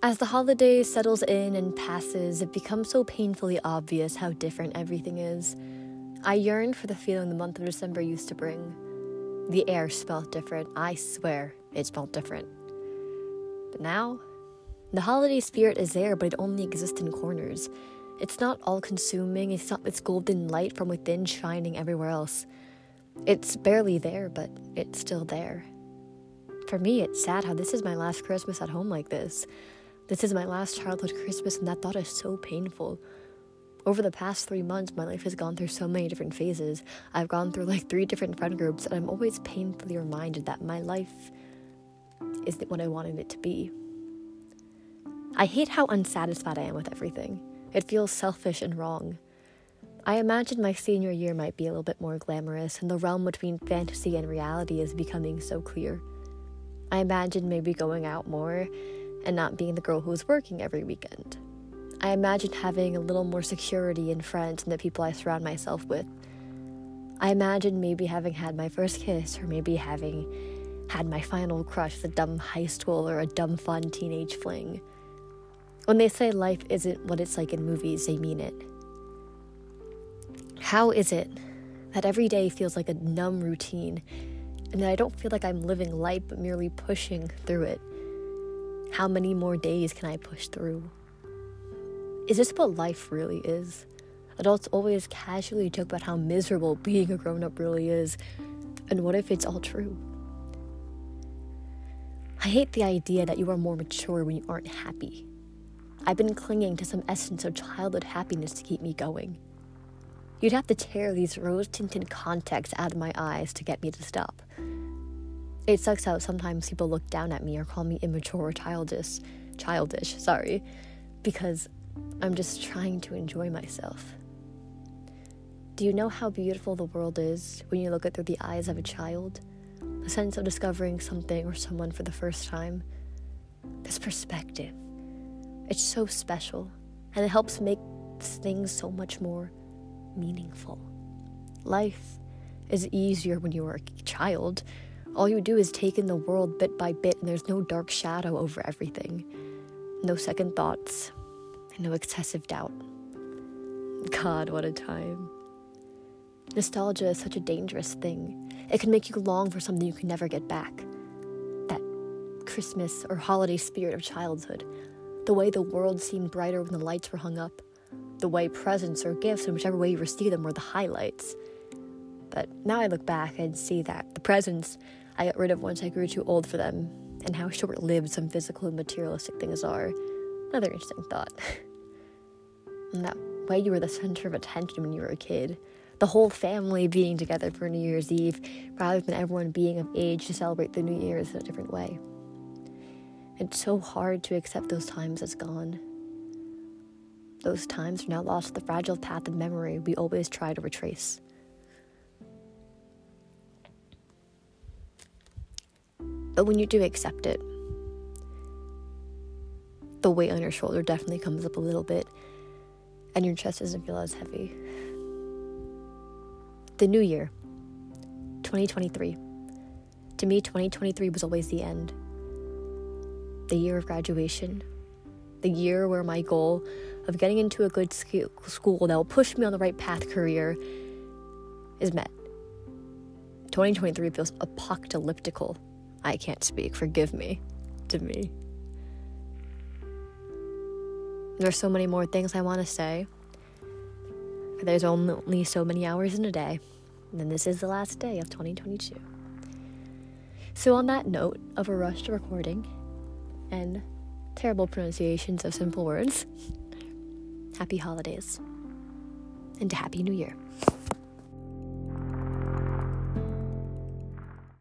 As the holiday settles in and passes, it becomes so painfully obvious how different everything is. I yearn for the feeling the month of December used to bring. The air smelled different. I swear it smelled different. But now, the holiday spirit is there, but it only exists in corners. It's not all consuming, it's not this golden light from within shining everywhere else. It's barely there, but it's still there. For me, it's sad how this is my last Christmas at home like this. This is my last childhood Christmas, and that thought is so painful. Over the past three months, my life has gone through so many different phases. I've gone through like three different friend groups, and I'm always painfully reminded that my life isn't what I wanted it to be. I hate how unsatisfied I am with everything. It feels selfish and wrong. I imagine my senior year might be a little bit more glamorous, and the realm between fantasy and reality is becoming so clear. I imagine maybe going out more and not being the girl who was working every weekend. I imagine having a little more security in friends and the people I surround myself with. I imagine maybe having had my first kiss, or maybe having had my final crush a dumb high school or a dumb fun teenage fling. When they say life isn't what it's like in movies, they mean it. How is it that every day feels like a numb routine and that I don't feel like I'm living life but merely pushing through it? How many more days can I push through? Is this what life really is? Adults always casually joke about how miserable being a grown up really is, and what if it's all true? I hate the idea that you are more mature when you aren't happy. I've been clinging to some essence of childhood happiness to keep me going. You'd have to tear these rose tinted contacts out of my eyes to get me to stop. It sucks out sometimes people look down at me or call me immature or childish, childish, sorry, because I'm just trying to enjoy myself. Do you know how beautiful the world is when you look at it through the eyes of a child? The sense of discovering something or someone for the first time? This perspective. It's so special, and it helps make things so much more meaningful. Life is easier when you are a child all you do is take in the world bit by bit, and there's no dark shadow over everything, no second thoughts, and no excessive doubt. God, what a time. Nostalgia is such a dangerous thing. It can make you long for something you can never get back. That Christmas or holiday spirit of childhood. The way the world seemed brighter when the lights were hung up. The way presents or gifts, in whichever way you received them, were the highlights. But now I look back and see that the presents I got rid of once I grew too old for them, and how short lived some physical and materialistic things are. Another interesting thought. and that way you were the center of attention when you were a kid. The whole family being together for New Year's Eve, rather than everyone being of age to celebrate the New Year's in a different way. It's so hard to accept those times as gone. Those times are now lost to the fragile path of memory we always try to retrace. But when you do accept it, the weight on your shoulder definitely comes up a little bit, and your chest doesn't feel as heavy. The new year, 2023. To me, 2023 was always the end. The year of graduation, the year where my goal of getting into a good school that will push me on the right path career is met. 2023 feels apocalyptical I can't speak, forgive me, to me. There's so many more things I want to say. There's only so many hours in a day, and this is the last day of 2022. So, on that note of a rushed recording and terrible pronunciations of simple words, happy holidays and happy new year.